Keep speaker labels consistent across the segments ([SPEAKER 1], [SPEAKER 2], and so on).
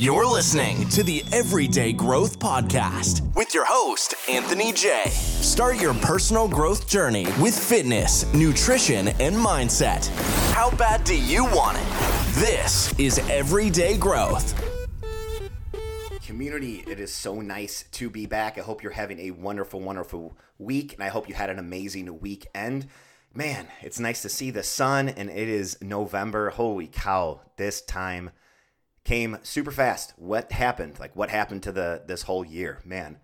[SPEAKER 1] You're listening to the Everyday Growth Podcast with your host, Anthony J. Start your personal growth journey with fitness, nutrition, and mindset. How bad do you want it? This is Everyday Growth.
[SPEAKER 2] Community, it is so nice to be back. I hope you're having a wonderful, wonderful week, and I hope you had an amazing weekend. Man, it's nice to see the sun, and it is November. Holy cow, this time came super fast. What happened? Like what happened to the this whole year? Man,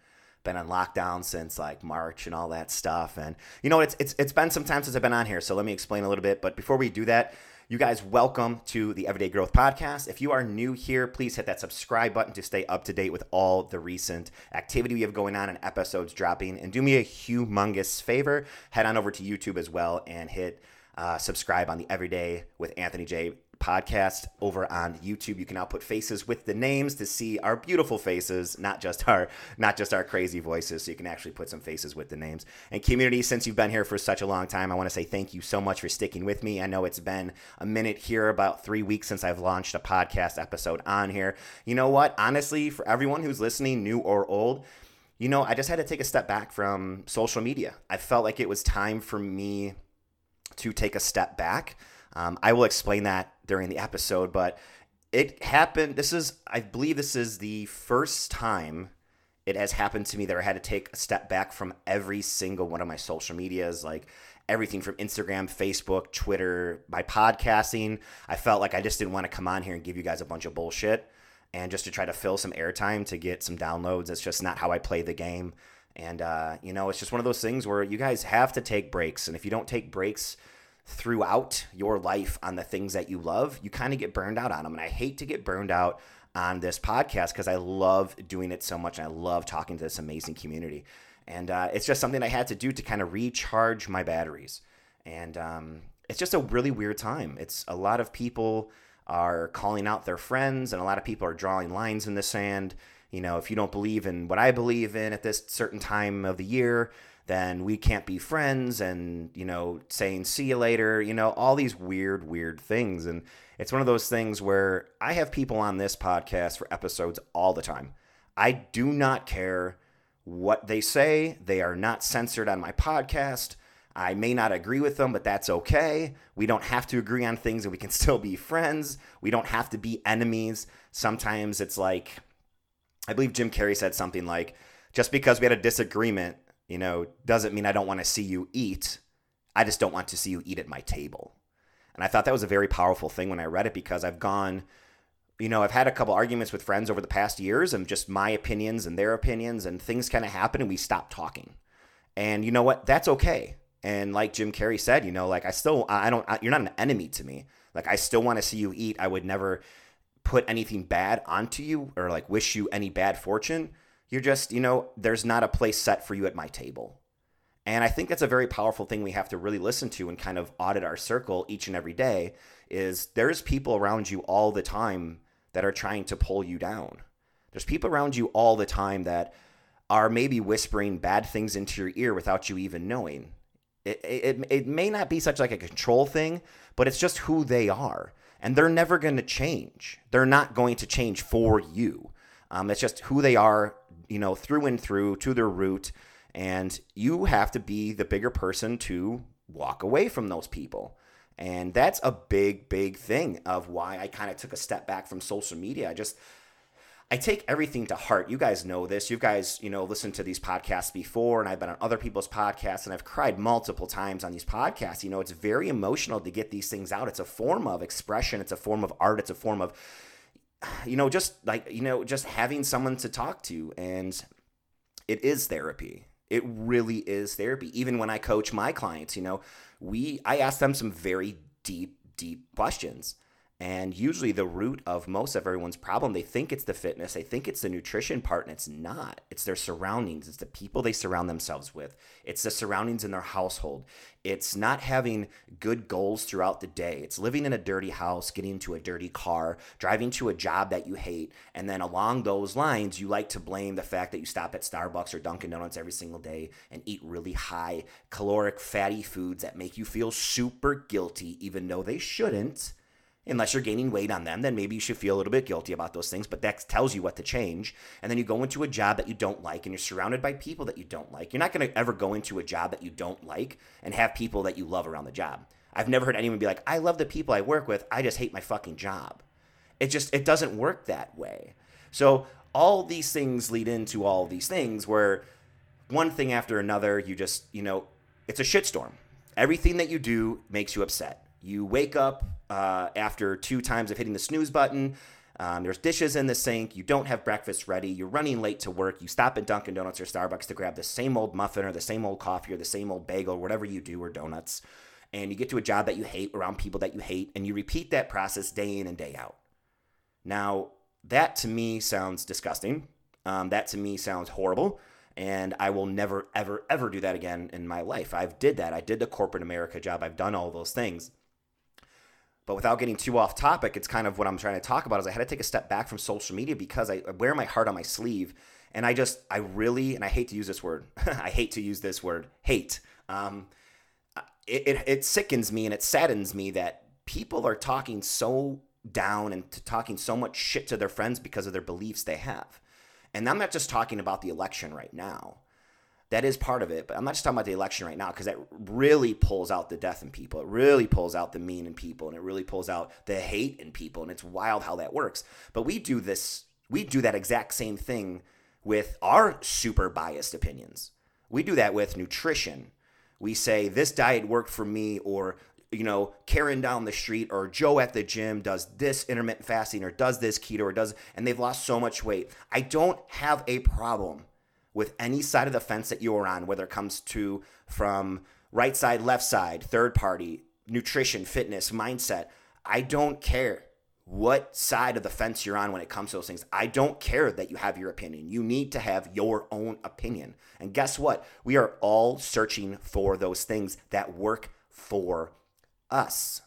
[SPEAKER 2] been on lockdown since like March and all that stuff. And you know, it's it's it's been some time since I've been on here, so let me explain a little bit. But before we do that, you guys, welcome to the Everyday Growth Podcast. If you are new here, please hit that subscribe button to stay up to date with all the recent activity we have going on and episodes dropping. And do me a humongous favor, head on over to YouTube as well and hit uh, subscribe on the Everyday with Anthony J podcast over on YouTube. You can now put faces with the names to see our beautiful faces, not just our not just our crazy voices. So you can actually put some faces with the names. And community, since you've been here for such a long time, I want to say thank you so much for sticking with me. I know it's been a minute here, about three weeks since I've launched a podcast episode on here. You know what? Honestly, for everyone who's listening, new or old, you know, I just had to take a step back from social media. I felt like it was time for me to take a step back. Um, I will explain that during the episode, but it happened. This is, I believe, this is the first time it has happened to me that I had to take a step back from every single one of my social medias, like everything from Instagram, Facebook, Twitter, my podcasting. I felt like I just didn't want to come on here and give you guys a bunch of bullshit and just to try to fill some airtime to get some downloads. It's just not how I play the game. And, uh, you know, it's just one of those things where you guys have to take breaks. And if you don't take breaks, throughout your life on the things that you love, you kind of get burned out on them. And I hate to get burned out on this podcast because I love doing it so much and I love talking to this amazing community. And uh, it's just something I had to do to kind of recharge my batteries. And um, it's just a really weird time. It's a lot of people are calling out their friends, and a lot of people are drawing lines in the sand. You know, if you don't believe in what I believe in at this certain time of the year, then we can't be friends and you know saying see you later you know all these weird weird things and it's one of those things where i have people on this podcast for episodes all the time i do not care what they say they are not censored on my podcast I may not agree with them, but that's okay. We don't have to agree on things and we can still be friends. We don't have to be enemies. Sometimes it's like, I believe Jim Carrey said something like, just because we had a disagreement you know, doesn't mean I don't want to see you eat. I just don't want to see you eat at my table. And I thought that was a very powerful thing when I read it because I've gone, you know, I've had a couple arguments with friends over the past years and just my opinions and their opinions, and things kind of happen and we stop talking. And you know what? That's okay. And like Jim Carrey said, you know, like I still, I don't, I, you're not an enemy to me. Like I still want to see you eat. I would never put anything bad onto you or like wish you any bad fortune you're just, you know, there's not a place set for you at my table. And I think that's a very powerful thing we have to really listen to and kind of audit our circle each and every day is there's people around you all the time that are trying to pull you down. There's people around you all the time that are maybe whispering bad things into your ear without you even knowing. It, it, it may not be such like a control thing, but it's just who they are. And they're never going to change. They're not going to change for you. Um, it's just who they are you know, through and through to their root. And you have to be the bigger person to walk away from those people. And that's a big, big thing of why I kind of took a step back from social media. I just, I take everything to heart. You guys know this. You guys, you know, listened to these podcasts before, and I've been on other people's podcasts, and I've cried multiple times on these podcasts. You know, it's very emotional to get these things out. It's a form of expression, it's a form of art, it's a form of you know, just like, you know, just having someone to talk to. And it is therapy. It really is therapy. Even when I coach my clients, you know, we, I ask them some very deep, deep questions. And usually, the root of most of everyone's problem, they think it's the fitness, they think it's the nutrition part, and it's not. It's their surroundings, it's the people they surround themselves with, it's the surroundings in their household. It's not having good goals throughout the day. It's living in a dirty house, getting into a dirty car, driving to a job that you hate. And then along those lines, you like to blame the fact that you stop at Starbucks or Dunkin' Donuts every single day and eat really high caloric fatty foods that make you feel super guilty, even though they shouldn't unless you're gaining weight on them, then maybe you should feel a little bit guilty about those things, but that tells you what to change. And then you go into a job that you don't like and you're surrounded by people that you don't like. You're not going to ever go into a job that you don't like and have people that you love around the job. I've never heard anyone be like, I love the people I work with, I just hate my fucking job. It just it doesn't work that way. So all these things lead into all these things where one thing after another, you just, you know, it's a shitstorm. Everything that you do makes you upset. You wake up uh, after two times of hitting the snooze button. Um, there's dishes in the sink. You don't have breakfast ready. You're running late to work. You stop at Dunkin' Donuts or Starbucks to grab the same old muffin or the same old coffee or the same old bagel or whatever you do or donuts. And you get to a job that you hate around people that you hate, and you repeat that process day in and day out. Now, that to me sounds disgusting. Um, that to me sounds horrible and I will never ever ever do that again in my life. I've did that. I did the corporate America job. I've done all those things. But without getting too off topic, it's kind of what I'm trying to talk about is I had to take a step back from social media because I, wear my heart on my sleeve. And I just, I really, and I hate to use this word, I hate to use this word, hate. Um, it, it, it sickens me and it saddens me that people are talking so down and talking so much shit to their friends because of their beliefs they have. And I'm not just talking about the election right now. That is part of it, but I'm not just talking about the election right now because that really pulls out the death in people. It really pulls out the mean in people and it really pulls out the hate in people. And it's wild how that works. But we do this, we do that exact same thing with our super biased opinions. We do that with nutrition. We say, this diet worked for me, or you know, Karen down the street or Joe at the gym does this intermittent fasting or does this keto or does, and they've lost so much weight. I don't have a problem with any side of the fence that you're on, whether it comes to from right side, left side, third party, nutrition, fitness, mindset. I don't care what side of the fence you're on when it comes to those things. I don't care that you have your opinion. You need to have your own opinion. And guess what? We are all searching for those things that work for us.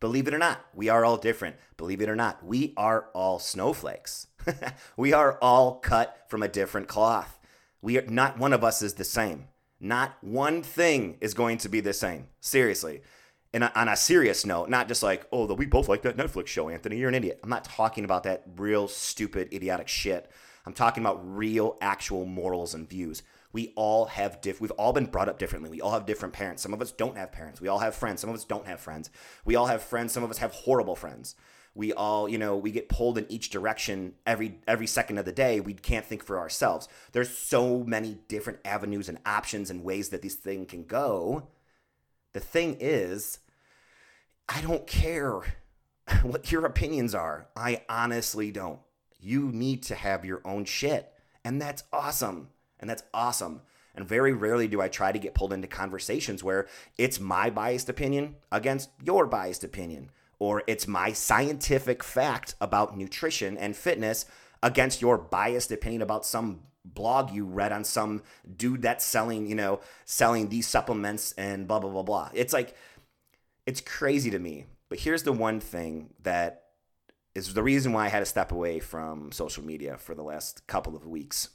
[SPEAKER 2] Believe it or not, we are all different. Believe it or not, we are all snowflakes. we are all cut from a different cloth. We are not one of us is the same. Not one thing is going to be the same. Seriously. And on a serious note, not just like, oh, we both like that Netflix show, Anthony. You're an idiot. I'm not talking about that real stupid, idiotic shit. I'm talking about real, actual morals and views we all have diff we've all been brought up differently we all have different parents some of us don't have parents we all have friends some of us don't have friends we all have friends some of us have horrible friends we all you know we get pulled in each direction every every second of the day we can't think for ourselves. There's so many different avenues and options and ways that this thing can go. The thing is i don't care what your opinions are. I honestly don't. You need to have your own shit and that's awesome and that's awesome. And very rarely do I try to get pulled into conversations where it's my biased opinion against your biased opinion, or it's my scientific fact about nutrition and fitness against your biased opinion about some blog you read on some dude that's selling, you know, selling these supplements and blah, blah, blah, blah. It's like, it's crazy to me. But here's the one thing that is the reason why I had to step away from social media for the last couple of weeks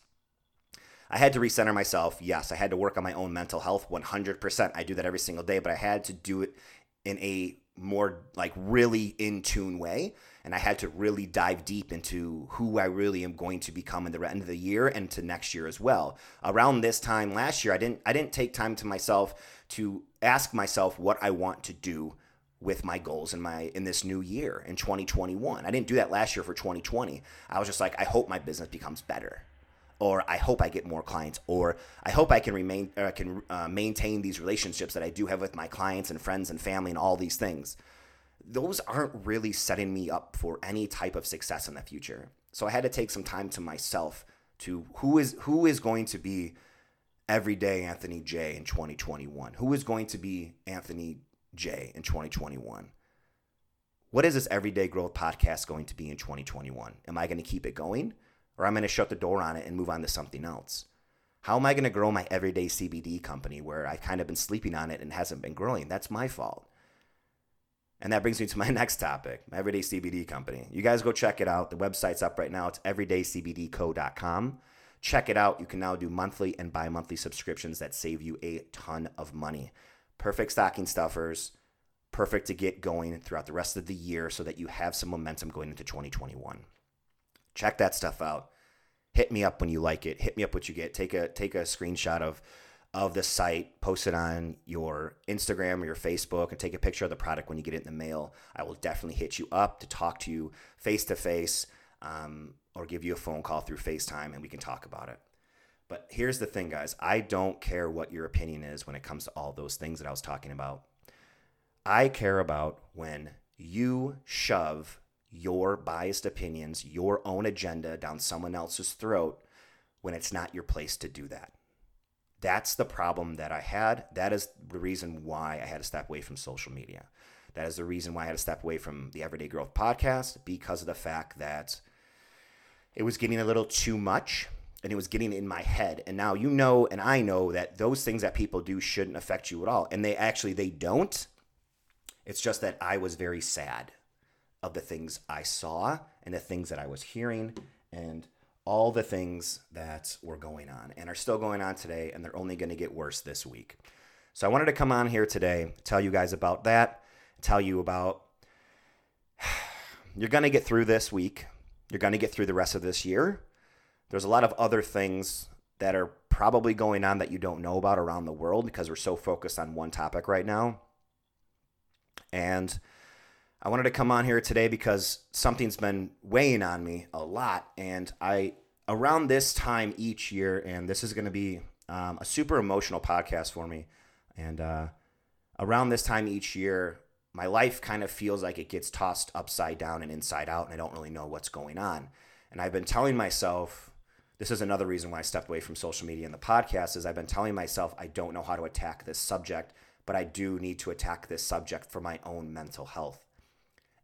[SPEAKER 2] I had to recenter myself. Yes, I had to work on my own mental health 100%. I do that every single day, but I had to do it in a more like really in tune way. And I had to really dive deep into who I really am going to become in the end of the year and to next year as well. Around this time last year, I didn't I didn't take time to myself to ask myself what I want to do with my goals in my in this new year in 2021. I didn't do that last year for 2020. I was just like I hope my business becomes better or I hope I get more clients, or I hope I can remain or I can uh, maintain these relationships that I do have with my clients and friends and family and all these things. Those aren't really setting me up for any type of success in the future. So I had to take some time to myself to who is who is going to be everyday Anthony J in 2021? Who is going to be Anthony J in 2021? What is this everyday growth podcast going to be in 2021? Am I going to keep it going? Or I'm going to shut the door on it and move on to something else? How am I going to grow my everyday CBD company where I've kind of been sleeping on it and hasn't been growing? That's my fault. And that brings me to my next topic, my everyday CBD company. You guys go check it out. The website's up right now. It's everydaycbdco.com. Check it out. You can now do monthly and bi monthly subscriptions that save you a ton of money. Perfect stocking stuffers, perfect to get going throughout the rest of the year so that you have some momentum going into 2021. Check that stuff out. Hit me up when you like it. Hit me up what you get. Take a take a screenshot of of the site, post it on your Instagram or your Facebook, and take a picture of the product when you get it in the mail. I will definitely hit you up to talk to you face to face or give you a phone call through FaceTime and we can talk about it. But here's the thing, guys I don't care what your opinion is when it comes to all those things that I was talking about. I care about when you shove your biased opinions, your own agenda down someone else's throat when it's not your place to do that. That's the problem that I had. That is the reason why I had to step away from social media. That is the reason why I had to step away from the Everyday Growth podcast because of the fact that it was getting a little too much and it was getting in my head. And now you know and I know that those things that people do shouldn't affect you at all. And they actually they don't. It's just that I was very sad of the things I saw and the things that I was hearing and all the things that were going on and are still going on today, and they're only going to get worse this week. So I wanted to come on here today, tell you guys about that, tell you about you're going to get through this week. You're going to get through the rest of this year. There's a lot of other things that are probably going on that you don't know about around the world because we're so focused on one topic right now. And I wanted to come on here today because something's been weighing on me a lot. And I, around this time each year, and this is going to be um, a super emotional podcast for me. And uh, around this time each year, my life kind of feels like it gets tossed upside down and inside out, and I don't really know what's going on. And I've been telling myself, this is another reason why I stepped away from social media and the podcast, is I've been telling myself I don't know how to attack this subject, but I do need to attack this subject for my own mental health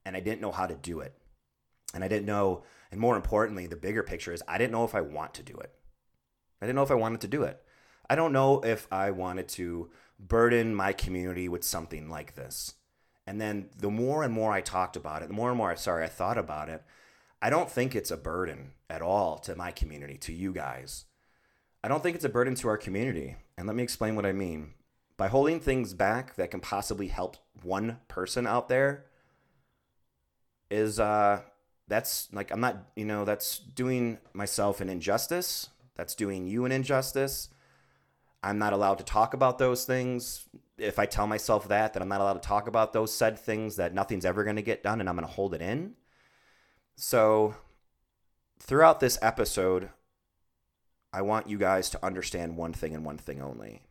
[SPEAKER 2] and I didn't know how to do it. And I didn't know, and more importantly, the bigger picture is I didn't know if I want to do it. I didn't know if I wanted to do it. I don't know if I wanted to burden my community with something like this. And then the more and more I talked about it, the more and more sorry I thought about it, I don't think it's a burden at all to my community, to you guys. I don't think it's a burden to our community. And let me explain what I mean. By holding things back that can possibly help one person out there, is uh that's like I'm not, you know, that's doing myself an injustice. That's doing you an injustice. I'm not allowed to talk about those things. If I tell myself that, that I'm not allowed to talk about those said things, that nothing's ever going to get done and I'm going to hold it in. So, throughout this episode, I want you guys to understand one thing and one thing only.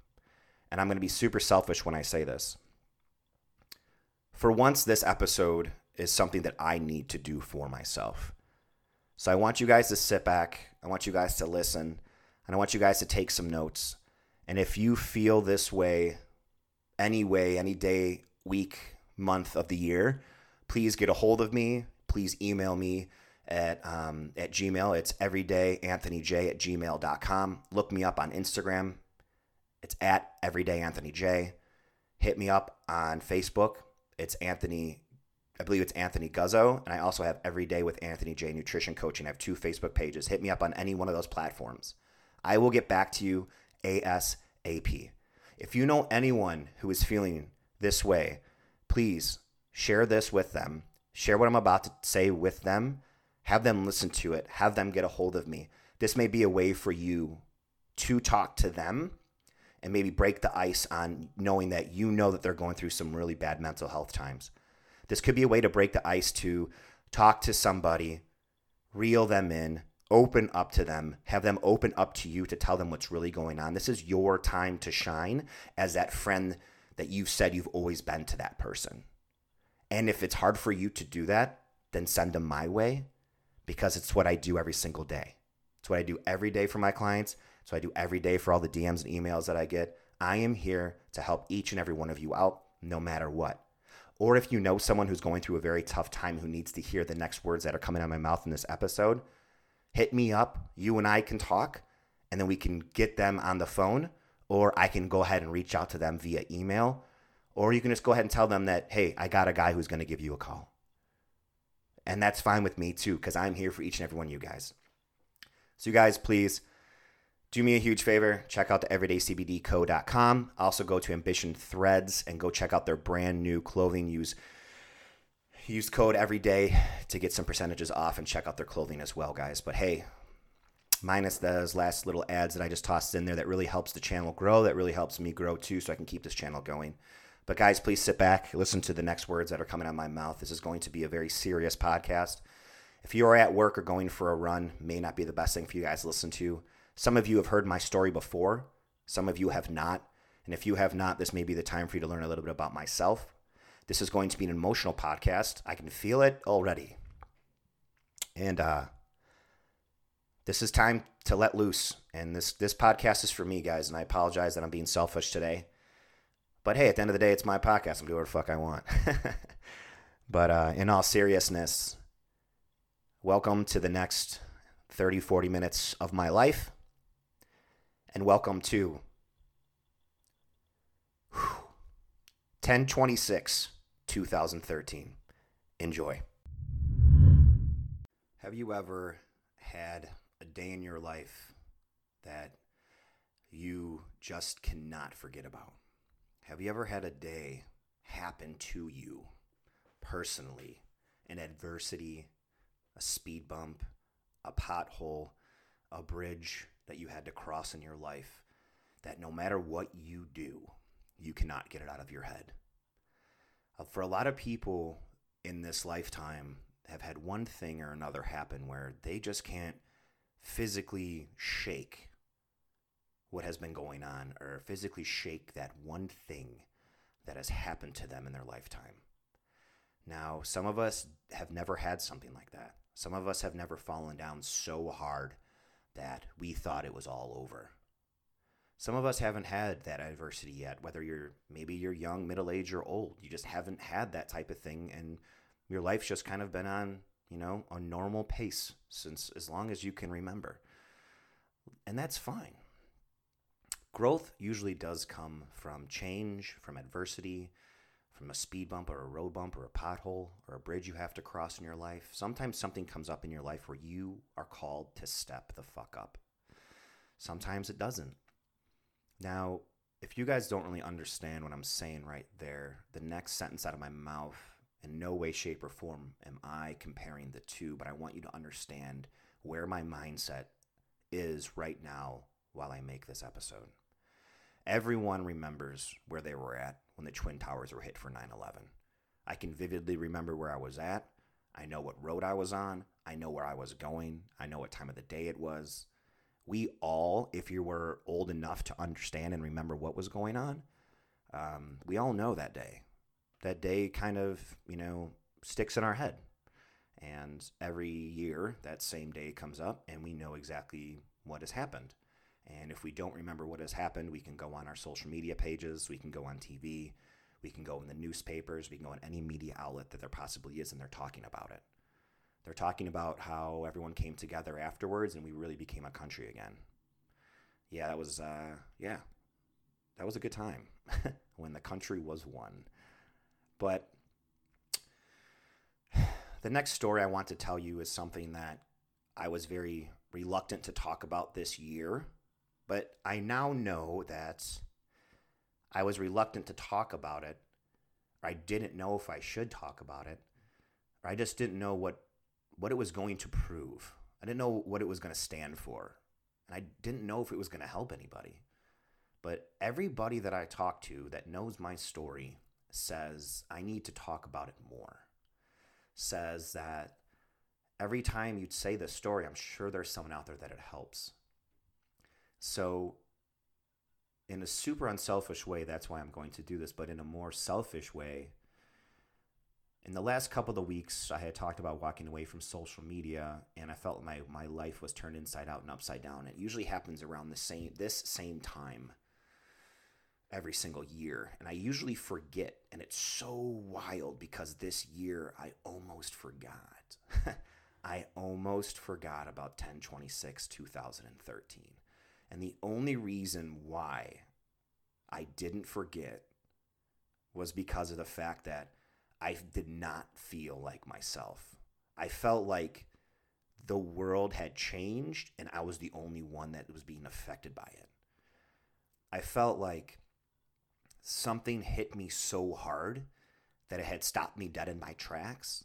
[SPEAKER 2] And I'm going to be super selfish when I say this. For once, this episode is something that I need to do for myself. So I want you guys to sit back. I want you guys to listen. And I want you guys to take some notes. And if you feel this way, any way, any day, week, month of the year, please get a hold of me. Please email me at um, at Gmail. It's everydayanthonyj at gmail.com. Look me up on Instagram. It's at everydayanthonyj. Hit me up on Facebook. It's Anthony I believe it's Anthony Guzzo, and I also have Every Day with Anthony J Nutrition Coaching. I have two Facebook pages. Hit me up on any one of those platforms. I will get back to you ASAP. If you know anyone who is feeling this way, please share this with them. Share what I'm about to say with them. Have them listen to it. Have them get a hold of me. This may be a way for you to talk to them and maybe break the ice on knowing that you know that they're going through some really bad mental health times. This could be a way to break the ice to talk to somebody, reel them in, open up to them, have them open up to you to tell them what's really going on. This is your time to shine as that friend that you've said you've always been to that person. And if it's hard for you to do that, then send them my way because it's what I do every single day. It's what I do every day for my clients. It's what I do every day for all the DMs and emails that I get. I am here to help each and every one of you out no matter what or if you know someone who's going through a very tough time who needs to hear the next words that are coming out of my mouth in this episode, hit me up. You and I can talk, and then we can get them on the phone, or I can go ahead and reach out to them via email, or you can just go ahead and tell them that, hey, I got a guy who's going to give you a call. And that's fine with me too, because I'm here for each and every one of you guys. So, you guys, please do me a huge favor check out the everydaycbdco.com also go to ambition threads and go check out their brand new clothing. Use use code every day to get some percentages off and check out their clothing as well guys. But hey minus those last little ads that i just tossed in there that really helps the channel grow that really helps me grow too so i can keep this channel going. But guys please sit back listen to the next words that are coming out of my mouth. This is going to be a very serious podcast. If you are at work or going for a run may not be the best thing for you guys to listen to some of you have heard my story before, some of you have not. And if you have not, this may be the time for you to learn a little bit about myself. This is going to be an emotional podcast. I can feel it already. And uh, this is time to let loose. And this, this podcast is for me, guys. And I apologize that I'm being selfish today. But hey, at the end of the day, it's my podcast. I'm doing whatever the fuck I want. but uh, in all seriousness, welcome to the next 30, 40 minutes of my life and welcome to 1026 2013. Enjoy. Have you ever had a day in your life that you just cannot forget about? Have you ever had a day happen to you personally? An adversity, a speed bump, a pothole, a bridge, that you had to cross in your life that no matter what you do, you cannot get it out of your head. Uh, for a lot of people in this lifetime, have had one thing or another happen where they just can't physically shake what has been going on or physically shake that one thing that has happened to them in their lifetime. Now, some of us have never had something like that. Some of us have never fallen down so hard that we thought it was all over. Some of us haven't had that adversity yet, whether you're maybe you're young, middle age, or old. You just haven't had that type of thing, and your life's just kind of been on, you know, a normal pace since as long as you can remember. And that's fine. Growth usually does come from change, from adversity, from a speed bump or a road bump or a pothole or a bridge you have to cross in your life. Sometimes something comes up in your life where you are called to step the fuck up. Sometimes it doesn't. Now, if you guys don't really understand what I'm saying right there, the next sentence out of my mouth, in no way, shape, or form am I comparing the two, but I want you to understand where my mindset is right now while I make this episode. Everyone remembers where they were at when the Twin Towers were hit for 9 11. I can vividly remember where I was at. I know what road I was on. I know where I was going. I know what time of the day it was. We all, if you were old enough to understand and remember what was going on, um, we all know that day. That day kind of, you know, sticks in our head. And every year, that same day comes up, and we know exactly what has happened. And if we don't remember what has happened, we can go on our social media pages, we can go on TV, we can go in the newspapers, we can go on any media outlet that there possibly is, and they're talking about it. They're talking about how everyone came together afterwards and we really became a country again. Yeah, that was, uh, yeah, that was a good time when the country was one. But the next story I want to tell you is something that I was very reluctant to talk about this year but I now know that I was reluctant to talk about it. Or I didn't know if I should talk about it. Or I just didn't know what what it was going to prove. I didn't know what it was going to stand for. And I didn't know if it was going to help anybody. But everybody that I talk to that knows my story says I need to talk about it more. Says that every time you'd say this story, I'm sure there's someone out there that it helps. So, in a super unselfish way, that's why I'm going to do this, but in a more selfish way, in the last couple of weeks, I had talked about walking away from social media, and I felt my, my life was turned inside out and upside down. It usually happens around the same this same time every single year, and I usually forget, and it's so wild because this year I almost forgot. I almost forgot about 1026 2013. And the only reason why I didn't forget was because of the fact that I did not feel like myself. I felt like the world had changed and I was the only one that was being affected by it. I felt like something hit me so hard that it had stopped me dead in my tracks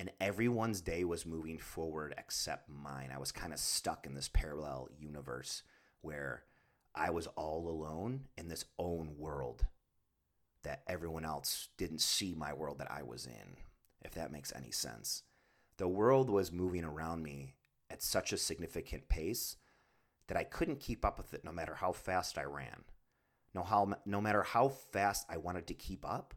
[SPEAKER 2] and everyone's day was moving forward except mine. I was kind of stuck in this parallel universe where I was all alone in this own world that everyone else didn't see my world that I was in, if that makes any sense. The world was moving around me at such a significant pace that I couldn't keep up with it no matter how fast I ran. No, how, no matter how fast I wanted to keep up,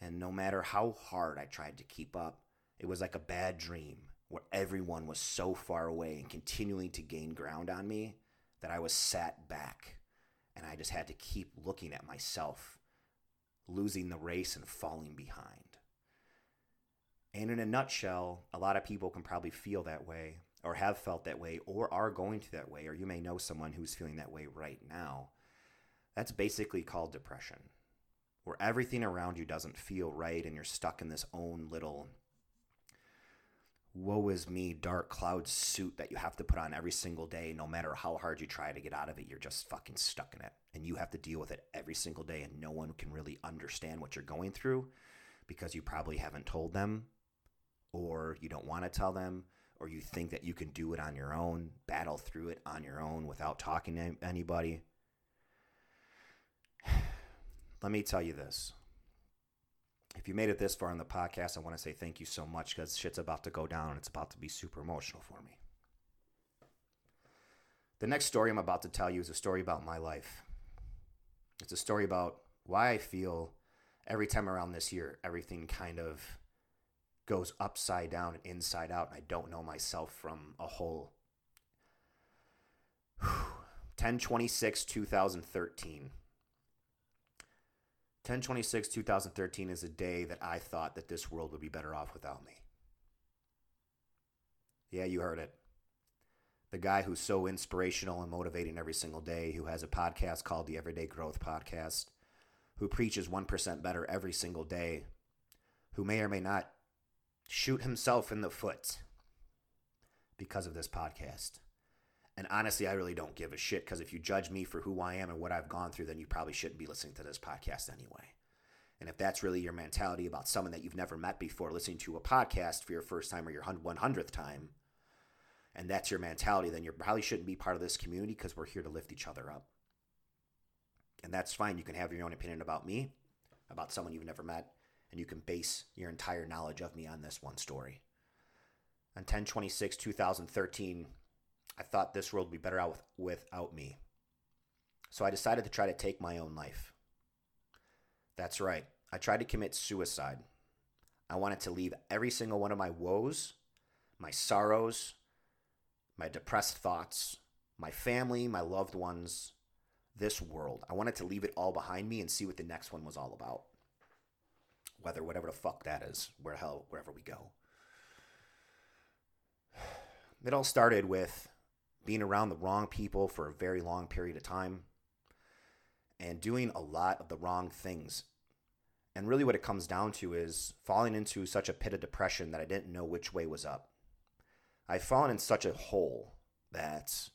[SPEAKER 2] and no matter how hard I tried to keep up, it was like a bad dream where everyone was so far away and continuing to gain ground on me that I was sat back and I just had to keep looking at myself, losing the race and falling behind. And in a nutshell, a lot of people can probably feel that way or have felt that way or are going to that way, or you may know someone who's feeling that way right now. That's basically called depression, where everything around you doesn't feel right and you're stuck in this own little woe is me dark cloud suit that you have to put on every single day. No matter how hard you try to get out of it you're just fucking stuck in it. And you have to deal with it every single day and no one can really understand what you're going through because you probably haven't told them or you don't want to tell them or you think that you can do it on your own battle through it on your own without talking to anybody. Let me tell you this if you made it this far in the podcast, I want to say thank you so much because shit's about to go down and it's about to be super emotional for me. The next story I'm about to tell you is a story about my life. It's a story about why I feel every time around this year, everything kind of goes upside down and inside out, and I don't know myself from a whole. 1026 2013 1026 2013 is a day that I thought that this world would be better off without me. Yeah, you heard it. The guy who's so inspirational and motivating every single day, who has a podcast called the Everyday Growth Podcast, who preaches 1% better every single day, who may or may not shoot himself in the foot because of this podcast. And honestly, I really don't give a shit because if you judge me for who I am and what I've gone through, then you probably shouldn't be listening to this podcast anyway. And if that's really your mentality about someone that you've never met before, listening to a podcast for your first time or your 100th time, and that's your mentality, then you probably shouldn't be part of this community because we're here to lift each other up. And that's fine. You can have your own opinion about me, about someone you've never met, and you can base your entire knowledge of me on this one story. On 1026 2013, I thought this world would be better out with, without me. So I decided to try to take my own life. That's right. I tried to commit suicide. I wanted to leave every single one of my woes, my sorrows, my depressed thoughts, my family, my loved ones, this world. I wanted to leave it all behind me and see what the next one was all about. Whether whatever the fuck that is, where hell, wherever we go. It all started with being around the wrong people for a very long period of time, and doing a lot of the wrong things. And really, what it comes down to is falling into such a pit of depression that I didn't know which way was up. I've fallen in such a hole that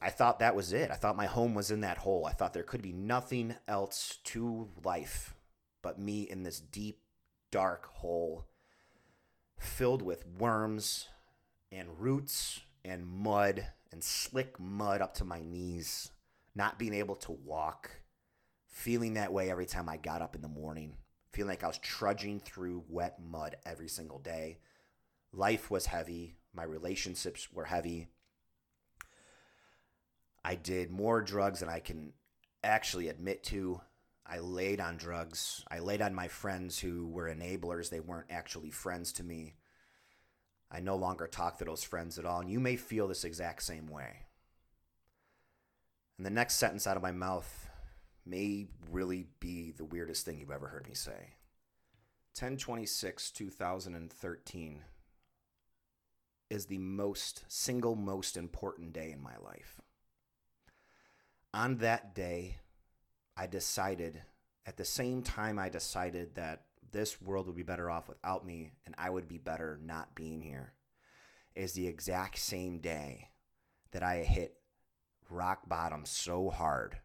[SPEAKER 2] I thought that was it. I thought my home was in that hole. I thought there could be nothing else to life but me in this deep, dark hole filled with worms and roots and mud and slick mud up to my knees, not being able to walk, feeling that way every time I got up in the morning, feeling like I was trudging through wet mud every single day. Life was heavy, my relationships were heavy. I did more drugs than I can actually admit to. I laid on drugs. I laid on my friends who were enablers. They weren't actually friends to me. I no longer talk to those friends at all, and you may feel this exact same way. And the next sentence out of my mouth may really be the weirdest thing you've ever heard me say. 1026 2013 is the most single most important day in my life. On that day, I decided at the same time I decided that this world would be better off without me and I would be better not being here is the exact same day that I hit rock bottom so hard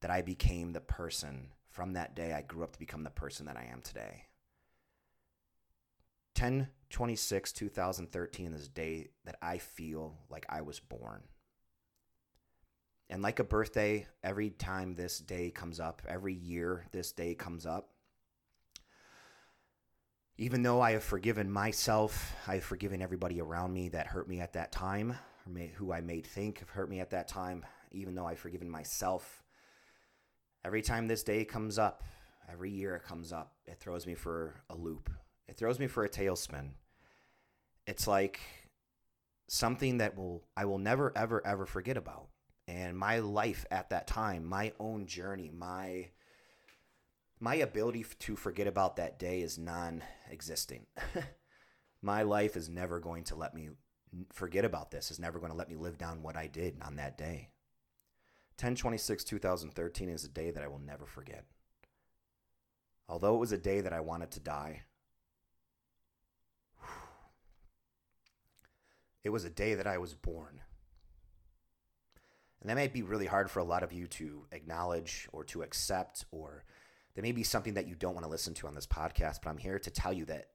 [SPEAKER 2] that I became the person from that day I grew up to become the person that I am today. 10 26 2013 is the day that I feel like I was born. And like a birthday, every time this day comes up, every year this day comes up, even though I have forgiven myself, I have forgiven everybody around me that hurt me at that time, or may, who I made think have hurt me at that time, even though I've forgiven myself. Every time this day comes up, every year it comes up, it throws me for a loop. It throws me for a tailspin. It's like something that will I will never ever ever forget about. And my life at that time, my own journey, my my ability to forget about that day is non-existing. my life is never going to let me forget about this. Is never going to let me live down what I did on that day. 1026 2013 is a day that I will never forget. Although it was a day that I wanted to die, it was a day that I was born. And that might be really hard for a lot of you to acknowledge or to accept, or there may be something that you don't want to listen to on this podcast, but I'm here to tell you that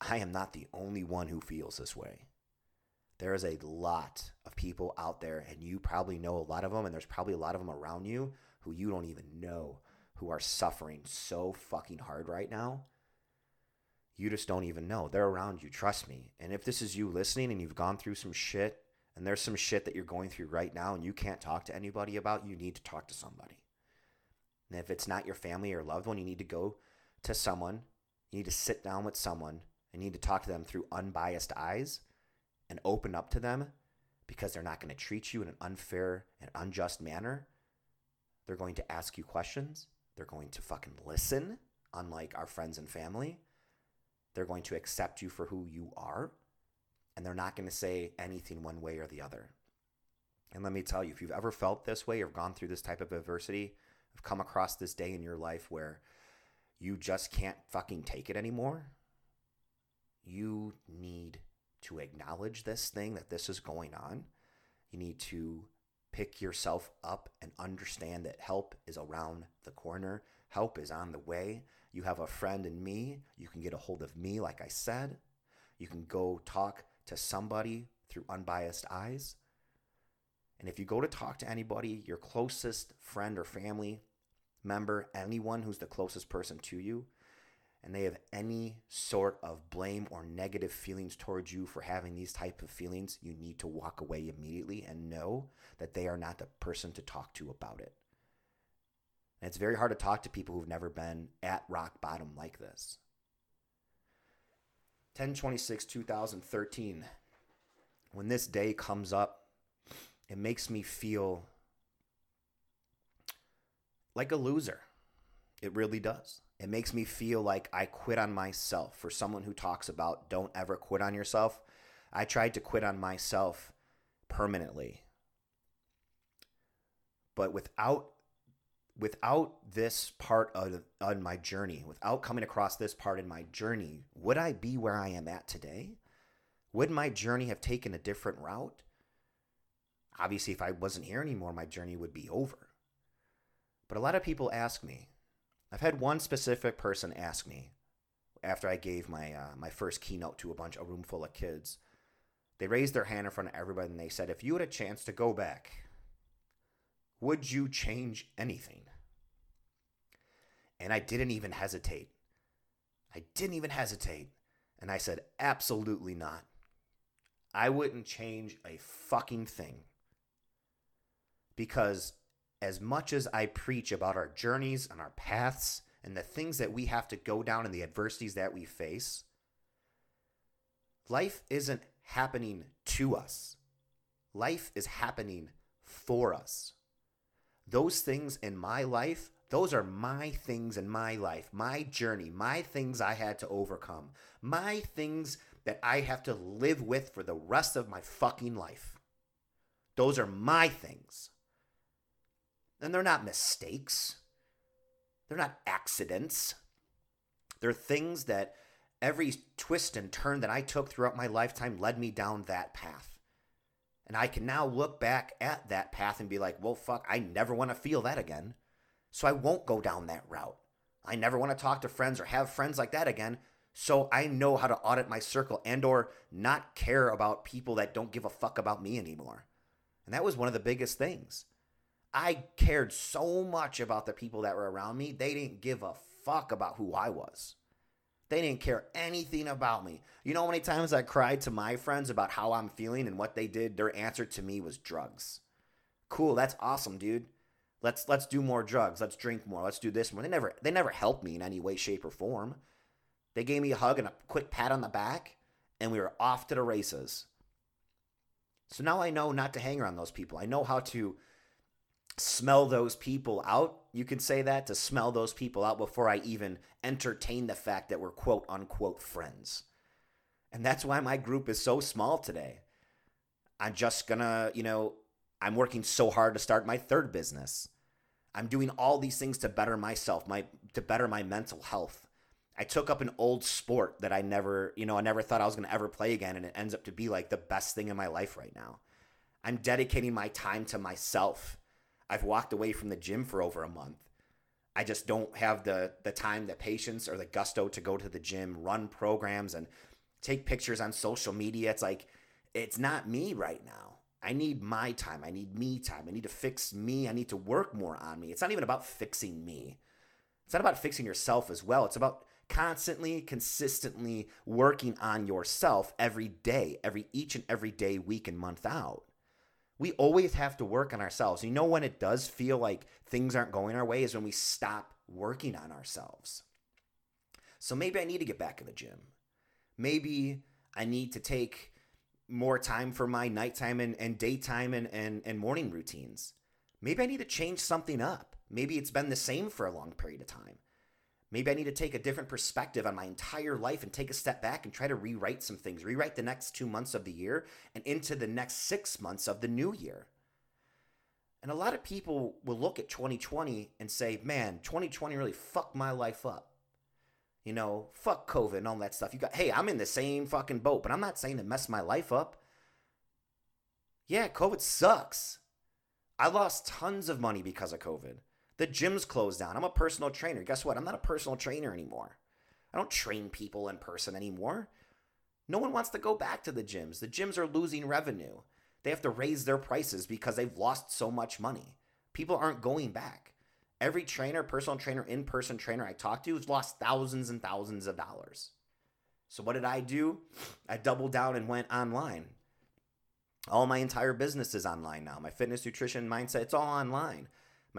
[SPEAKER 2] I am not the only one who feels this way. There is a lot of people out there, and you probably know a lot of them, and there's probably a lot of them around you who you don't even know who are suffering so fucking hard right now you just don't even know. They're around you, trust me. And if this is you listening and you've gone through some shit and there's some shit that you're going through right now and you can't talk to anybody about, you need to talk to somebody. And if it's not your family or loved one, you need to go to someone. You need to sit down with someone and you need to talk to them through unbiased eyes and open up to them because they're not going to treat you in an unfair and unjust manner. They're going to ask you questions. They're going to fucking listen, unlike our friends and family. They're going to accept you for who you are, and they're not going to say anything one way or the other. And let me tell you, if you've ever felt this way or gone through this type of adversity, have come across this day in your life where you just can't fucking take it anymore, you need to acknowledge this thing that this is going on. You need to pick yourself up and understand that help is around the corner, help is on the way. You have a friend in me. You can get a hold of me, like I said. You can go talk to somebody through unbiased eyes. And if you go to talk to anybody, your closest friend or family member, anyone who's the closest person to you, and they have any sort of blame or negative feelings towards you for having these type of feelings, you need to walk away immediately and know that they are not the person to talk to about it. And it's very hard to talk to people who've never been at rock bottom like this. 1026 2013 when this day comes up it makes me feel like a loser it really does it makes me feel like i quit on myself for someone who talks about don't ever quit on yourself i tried to quit on myself permanently but without without this part of on my journey, without coming across this part in my journey, would I be where I am at today? Would my journey have taken a different route? Obviously, if I wasn't here anymore, my journey would be over. But a lot of people ask me. I've had one specific person ask me after I gave my uh, my first keynote to a bunch a room full of kids. They raised their hand in front of everybody and they said, "If you had a chance to go back, would you change anything?" And I didn't even hesitate. I didn't even hesitate. And I said, absolutely not. I wouldn't change a fucking thing. Because as much as I preach about our journeys and our paths and the things that we have to go down and the adversities that we face, life isn't happening to us. Life is happening for us. Those things in my life those are my things in my life, my journey, my things I had to overcome, my things that I have to live with for the rest of my fucking life. Those are my things. And they're not mistakes, they're not accidents. They're things that every twist and turn that I took throughout my lifetime led me down that path. And I can now look back at that path and be like, well, fuck, I never want to feel that again. So I won't go down that route. I never want to talk to friends or have friends like that again. So I know how to audit my circle and or not care about people that don't give a fuck about me anymore. And that was one of the biggest things. I cared so much about the people that were around me, they didn't give a fuck about who I was. They didn't care anything about me. You know how many times I cried to my friends about how I'm feeling and what they did? Their answer to me was drugs. Cool, that's awesome, dude. Let's let's do more drugs. Let's drink more. Let's do this more. They never they never helped me in any way, shape, or form. They gave me a hug and a quick pat on the back, and we were off to the races. So now I know not to hang around those people. I know how to smell those people out. You could say that to smell those people out before I even entertain the fact that we're quote unquote friends. And that's why my group is so small today. I'm just gonna, you know, I'm working so hard to start my third business. I'm doing all these things to better myself, my to better my mental health. I took up an old sport that I never, you know, I never thought I was going to ever play again and it ends up to be like the best thing in my life right now. I'm dedicating my time to myself I've walked away from the gym for over a month. I just don't have the the time, the patience, or the gusto to go to the gym, run programs, and take pictures on social media. It's like it's not me right now. I need my time. I need me time. I need to fix me. I need to work more on me. It's not even about fixing me. It's not about fixing yourself as well. It's about constantly, consistently working on yourself every day, every each and every day, week and month out we always have to work on ourselves. You know when it does feel like things aren't going our way is when we stop working on ourselves. So maybe I need to get back in the gym. Maybe I need to take more time for my nighttime and, and daytime and, and, and morning routines. Maybe I need to change something up. Maybe it's been the same for a long period of time. Maybe I need to take a different perspective on my entire life and take a step back and try to rewrite some things, rewrite the next two months of the year and into the next six months of the new year. And a lot of people will look at 2020 and say, man, 2020 really fucked my life up. You know, fuck COVID and all that stuff. You got, hey, I'm in the same fucking boat, but I'm not saying it messed my life up. Yeah, COVID sucks. I lost tons of money because of COVID. The gym's closed down. I'm a personal trainer. Guess what? I'm not a personal trainer anymore. I don't train people in person anymore. No one wants to go back to the gyms. The gyms are losing revenue. They have to raise their prices because they've lost so much money. People aren't going back. Every trainer, personal trainer, in person trainer I talked to has lost thousands and thousands of dollars. So, what did I do? I doubled down and went online. All my entire business is online now. My fitness, nutrition, mindset, it's all online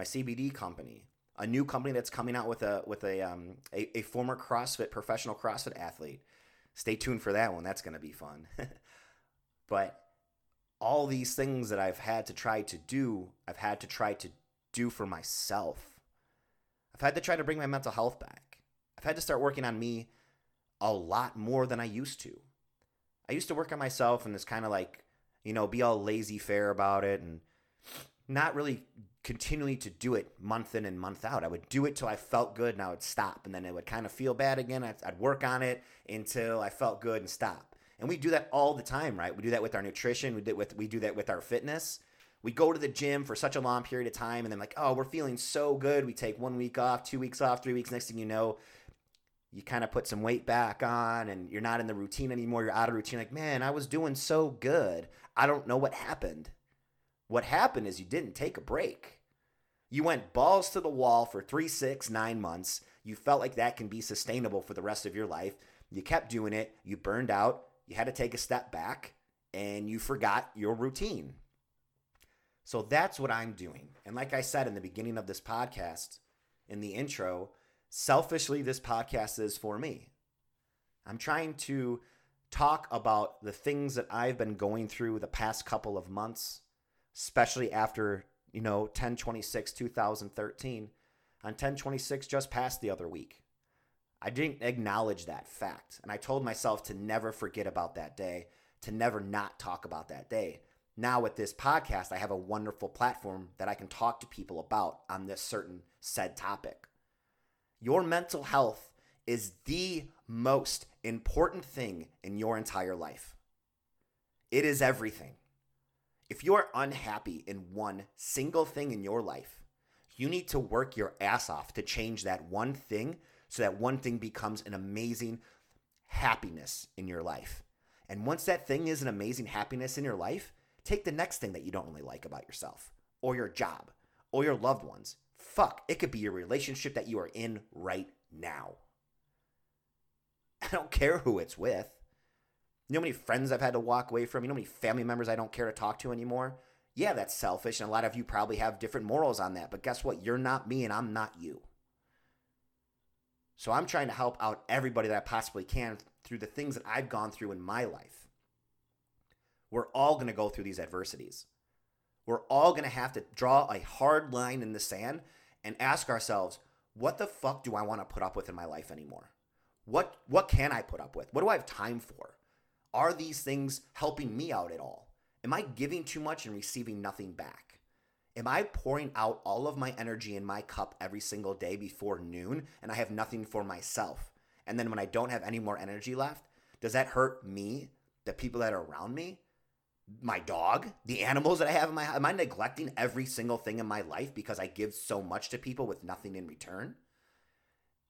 [SPEAKER 2] my CBD company, a new company that's coming out with a with a um, a, a former CrossFit professional CrossFit athlete. Stay tuned for that one. That's going to be fun. but all these things that I've had to try to do, I've had to try to do for myself. I've had to try to bring my mental health back. I've had to start working on me a lot more than I used to. I used to work on myself and this kind of like, you know, be all laissez-faire about it and not really continually to do it month in and month out. I would do it till I felt good and I would stop. And then it would kind of feel bad again. I'd, I'd, work on it until I felt good and stop. And we do that all the time, right? We do that with our nutrition. We do, with, we do that with our fitness. We go to the gym for such a long period of time and then like, oh, we're feeling so good. We take one week off, two weeks off, three weeks. Next thing you know, you kind of put some weight back on and you're not in the routine anymore. You're out of routine. Like, man, I was doing so good. I don't know what happened. What happened is you didn't take a break. You went balls to the wall for three, six, nine months. You felt like that can be sustainable for the rest of your life. You kept doing it. You burned out. You had to take a step back and you forgot your routine. So that's what I'm doing. And like I said in the beginning of this podcast, in the intro, selfishly, this podcast is for me. I'm trying to talk about the things that I've been going through the past couple of months especially after, you know, 1026 2013. On 1026 just passed the other week. I didn't acknowledge that fact. And I told myself to never forget about that day, to never not talk about that day. Now, with this podcast, I have a wonderful platform that I can talk to people about on this certain said topic. Your mental health is the most important thing in your entire life. It is everything. If you are unhappy in one single thing in your life, you need to work your ass off to change that one thing so that one thing becomes an amazing happiness in your life. And once that thing is an amazing happiness in your life, take the next thing that you don't really like about yourself or your job or your loved ones. Fuck, it could be your relationship that you are in right now. I don't care who it's with. You know how many friends I've had to walk away from? You know how many family members I don't care to talk to anymore? Yeah, that's selfish, and a lot of you probably have different morals on that. But guess what? You're not me, and I'm not you. So I'm trying to help out everybody that I possibly can through the things that I've gone through in my life. We're all going to go through these adversities. We're all going to have to draw a hard line in the sand and ask ourselves, what the fuck do I want to put up with in my life anymore? What what can I put up with? What do I have time for? Are these things helping me out at all? Am I giving too much and receiving nothing back? Am I pouring out all of my energy in my cup every single day before noon and I have nothing for myself? And then when I don't have any more energy left, does that hurt me, the people that are around me, my dog, the animals that I have in my house? Am I neglecting every single thing in my life because I give so much to people with nothing in return?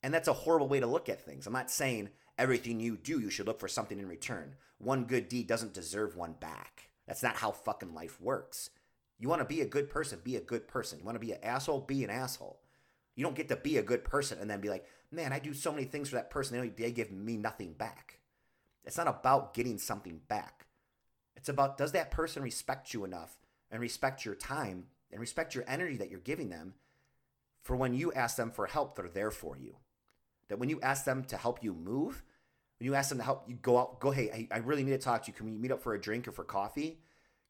[SPEAKER 2] And that's a horrible way to look at things. I'm not saying everything you do, you should look for something in return. One good deed doesn't deserve one back. That's not how fucking life works. You want to be a good person, be a good person. You want to be an asshole, be an asshole. You don't get to be a good person and then be like, man, I do so many things for that person, they give me nothing back. It's not about getting something back. It's about does that person respect you enough and respect your time and respect your energy that you're giving them for when you ask them for help, they're there for you. That when you ask them to help you move, when you ask them to help you go out, go, hey, I, I really need to talk to you. Can we meet up for a drink or for coffee?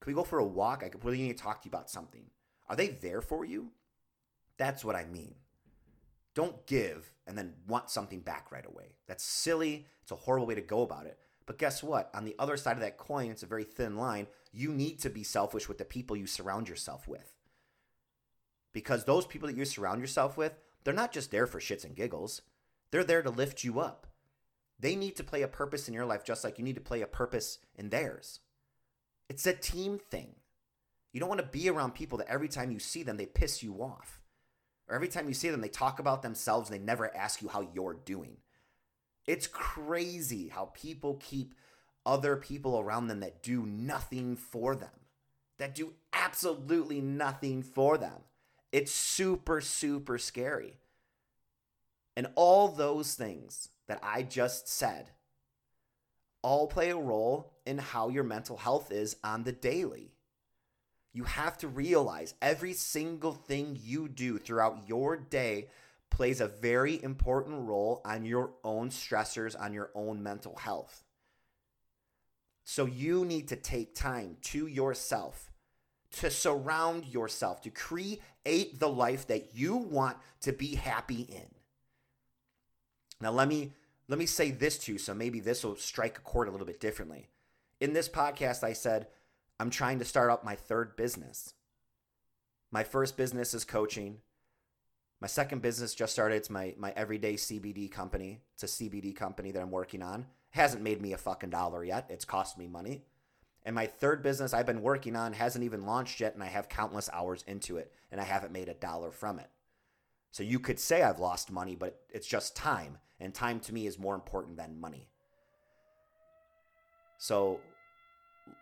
[SPEAKER 2] Can we go for a walk? I really need to talk to you about something. Are they there for you? That's what I mean. Don't give and then want something back right away. That's silly. It's a horrible way to go about it. But guess what? On the other side of that coin, it's a very thin line. You need to be selfish with the people you surround yourself with. Because those people that you surround yourself with, they're not just there for shits and giggles. They're there to lift you up. They need to play a purpose in your life just like you need to play a purpose in theirs. It's a team thing. You don't want to be around people that every time you see them, they piss you off. Or every time you see them, they talk about themselves and they never ask you how you're doing. It's crazy how people keep other people around them that do nothing for them, that do absolutely nothing for them. It's super, super scary. And all those things that I just said all play a role in how your mental health is on the daily. You have to realize every single thing you do throughout your day plays a very important role on your own stressors, on your own mental health. So you need to take time to yourself to surround yourself, to create the life that you want to be happy in. Now let me let me say this to you so maybe this will strike a chord a little bit differently. In this podcast I said I'm trying to start up my third business. My first business is coaching. My second business just started. It's my my everyday CBD company. It's a CBD company that I'm working on. It hasn't made me a fucking dollar yet. It's cost me money. And my third business I've been working on hasn't even launched yet, and I have countless hours into it, and I haven't made a dollar from it. So you could say I've lost money, but it's just time, and time to me is more important than money. So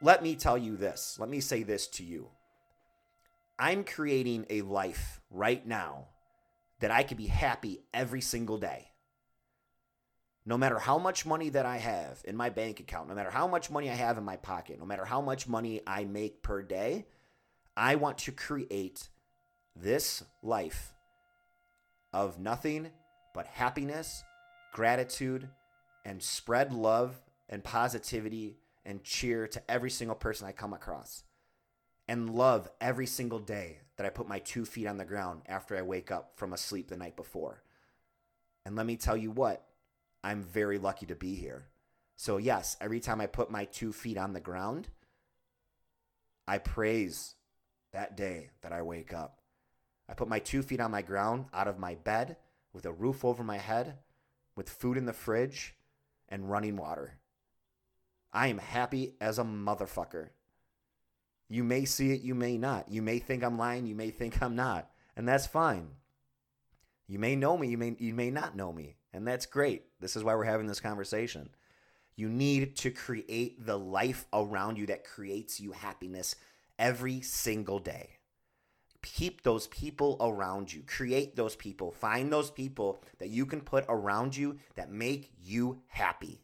[SPEAKER 2] let me tell you this. Let me say this to you. I'm creating a life right now that I could be happy every single day no matter how much money that I have in my bank account, no matter how much money I have in my pocket, no matter how much money I make per day, I want to create this life of nothing but happiness, gratitude, and spread love and positivity and cheer to every single person I come across. And love every single day that I put my two feet on the ground after I wake up from a sleep the night before. And let me tell you what, I'm very lucky to be here. So, yes, every time I put my two feet on the ground, I praise that day that I wake up. I put my two feet on my ground out of my bed with a roof over my head, with food in the fridge and running water. I am happy as a motherfucker. You may see it, you may not. You may think I'm lying, you may think I'm not, and that's fine. You may know me, you may you may not know me, and that's great. This is why we're having this conversation. You need to create the life around you that creates you happiness every single day. Keep those people around you. Create those people. Find those people that you can put around you that make you happy,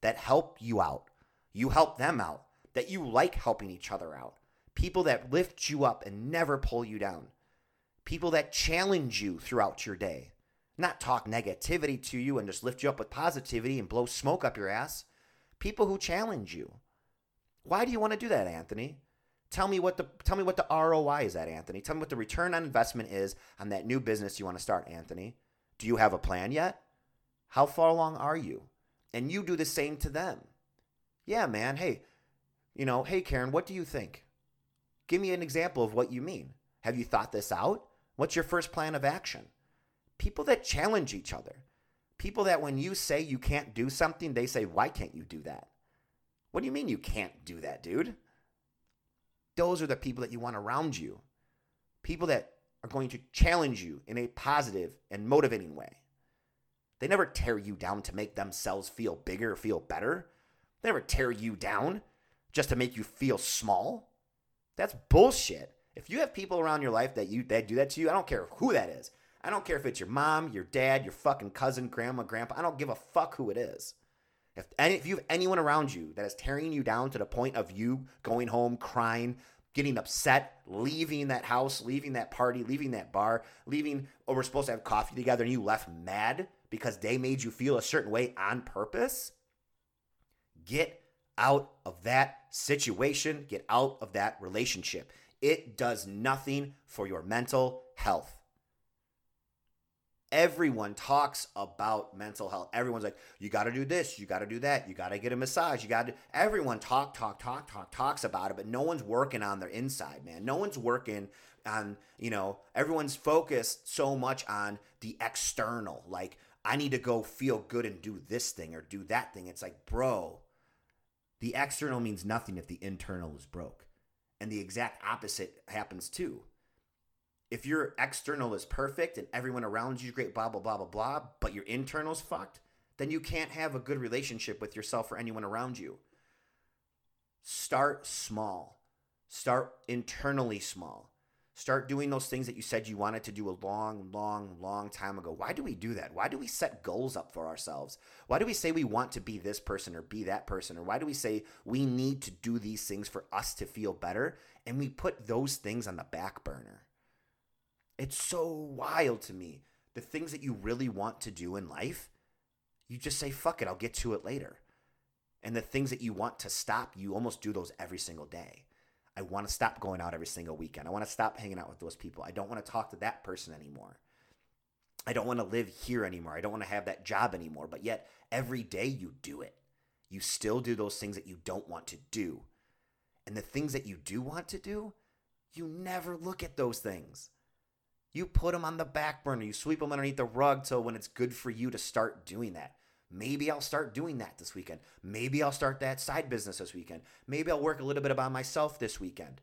[SPEAKER 2] that help you out. You help them out, that you like helping each other out. People that lift you up and never pull you down. People that challenge you throughout your day. Not talk negativity to you and just lift you up with positivity and blow smoke up your ass. People who challenge you. Why do you want to do that, Anthony? Tell me what the tell me what the ROI is at, Anthony. Tell me what the return on investment is on that new business you want to start, Anthony. Do you have a plan yet? How far along are you? And you do the same to them. Yeah, man. Hey, you know, hey Karen, what do you think? Give me an example of what you mean. Have you thought this out? What's your first plan of action? People that challenge each other. People that when you say you can't do something, they say, Why can't you do that? What do you mean you can't do that, dude? Those are the people that you want around you. People that are going to challenge you in a positive and motivating way. They never tear you down to make themselves feel bigger, feel better. They never tear you down just to make you feel small. That's bullshit. If you have people around your life that you that do that to you, I don't care who that is. I don't care if it's your mom, your dad, your fucking cousin, grandma, grandpa. I don't give a fuck who it is. If, any, if you have anyone around you that is tearing you down to the point of you going home crying, getting upset, leaving that house, leaving that party, leaving that bar, leaving, or we're supposed to have coffee together and you left mad because they made you feel a certain way on purpose, get out of that situation, get out of that relationship. It does nothing for your mental health everyone talks about mental health. Everyone's like, you got to do this, you got to do that, you got to get a massage, you got to. Everyone talk, talk, talk, talk, talks about it, but no one's working on their inside, man. No one's working on, you know, everyone's focused so much on the external. Like, I need to go feel good and do this thing or do that thing. It's like, bro, the external means nothing if the internal is broke. And the exact opposite happens too if your external is perfect and everyone around you is great, blah, blah, blah, blah, blah, but your internal's fucked, then you can't have a good relationship with yourself or anyone around you. Start small. Start internally small. Start doing those things that you said you wanted to do a long, long, long time ago. Why do we do that? Why do we set goals up for ourselves? Why do we say we want to be this person or be that person? Or why do we say we need to do these things for us to feel better? And we put those things on the back burner. It's so wild to me. The things that you really want to do in life, you just say, fuck it, I'll get to it later. And the things that you want to stop, you almost do those every single day. I want to stop going out every single weekend. I want to stop hanging out with those people. I don't want to talk to that person anymore. I don't want to live here anymore. I don't want to have that job anymore. But yet, every day you do it. You still do those things that you don't want to do. And the things that you do want to do, you never look at those things. You put them on the back burner. You sweep them underneath the rug till when it's good for you to start doing that. Maybe I'll start doing that this weekend. Maybe I'll start that side business this weekend. Maybe I'll work a little bit about myself this weekend.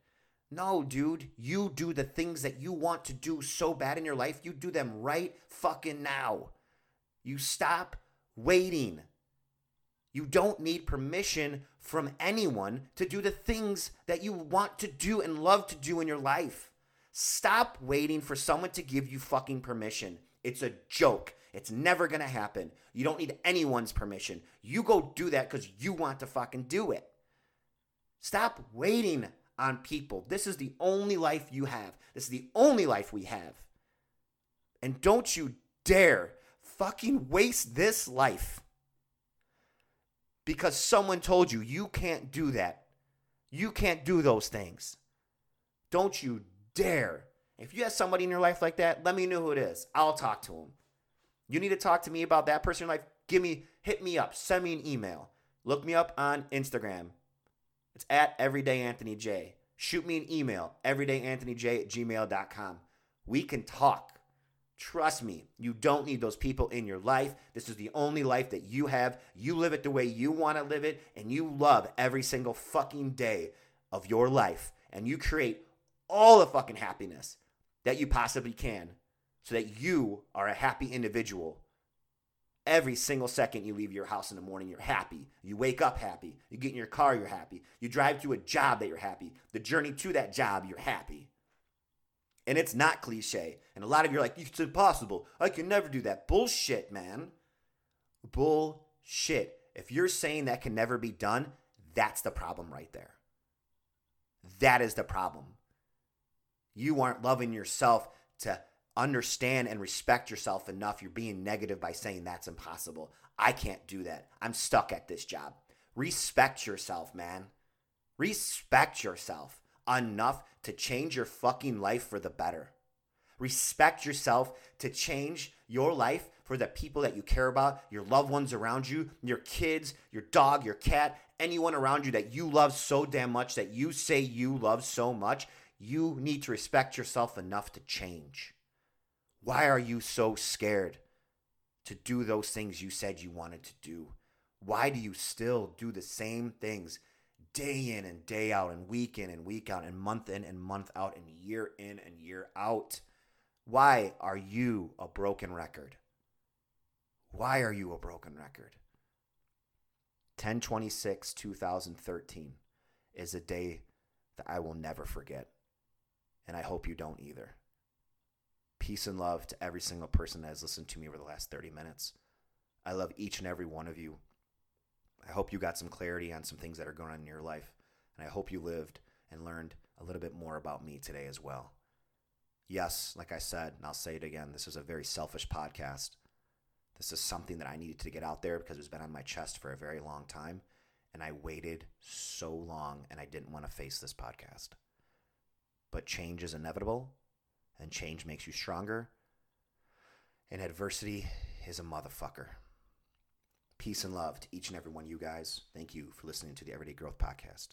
[SPEAKER 2] No, dude, you do the things that you want to do so bad in your life. You do them right fucking now. You stop waiting. You don't need permission from anyone to do the things that you want to do and love to do in your life. Stop waiting for someone to give you fucking permission. It's a joke. It's never going to happen. You don't need anyone's permission. You go do that because you want to fucking do it. Stop waiting on people. This is the only life you have. This is the only life we have. And don't you dare fucking waste this life because someone told you you can't do that. You can't do those things. Don't you dare. If you have somebody in your life like that, let me know who it is. I'll talk to them. You need to talk to me about that person in your life. Give me, hit me up, send me an email. Look me up on Instagram. It's at everydayanthonyj. Shoot me an email, everydayanthonyj at gmail.com. We can talk. Trust me, you don't need those people in your life. This is the only life that you have. You live it the way you want to live it, and you love every single fucking day of your life. And you create all the fucking happiness that you possibly can so that you are a happy individual. Every single second you leave your house in the morning, you're happy. You wake up happy. You get in your car, you're happy. You drive to a job that you're happy. The journey to that job, you're happy. And it's not cliche. And a lot of you are like, it's impossible. I can never do that. Bullshit, man. Bullshit. If you're saying that can never be done, that's the problem right there. That is the problem. You aren't loving yourself to understand and respect yourself enough. You're being negative by saying that's impossible. I can't do that. I'm stuck at this job. Respect yourself, man. Respect yourself enough to change your fucking life for the better. Respect yourself to change your life for the people that you care about, your loved ones around you, your kids, your dog, your cat, anyone around you that you love so damn much that you say you love so much. You need to respect yourself enough to change. Why are you so scared to do those things you said you wanted to do? Why do you still do the same things day in and day out, and week in and week out, and month in and month out, and year in and year out? Why are you a broken record? Why are you a broken record? 1026 2013 is a day that I will never forget. And I hope you don't either. Peace and love to every single person that has listened to me over the last 30 minutes. I love each and every one of you. I hope you got some clarity on some things that are going on in your life. And I hope you lived and learned a little bit more about me today as well. Yes, like I said, and I'll say it again, this is a very selfish podcast. This is something that I needed to get out there because it's been on my chest for a very long time. And I waited so long and I didn't want to face this podcast. But change is inevitable and change makes you stronger. And adversity is a motherfucker. Peace and love to each and every one of you guys. Thank you for listening to the Everyday Growth Podcast.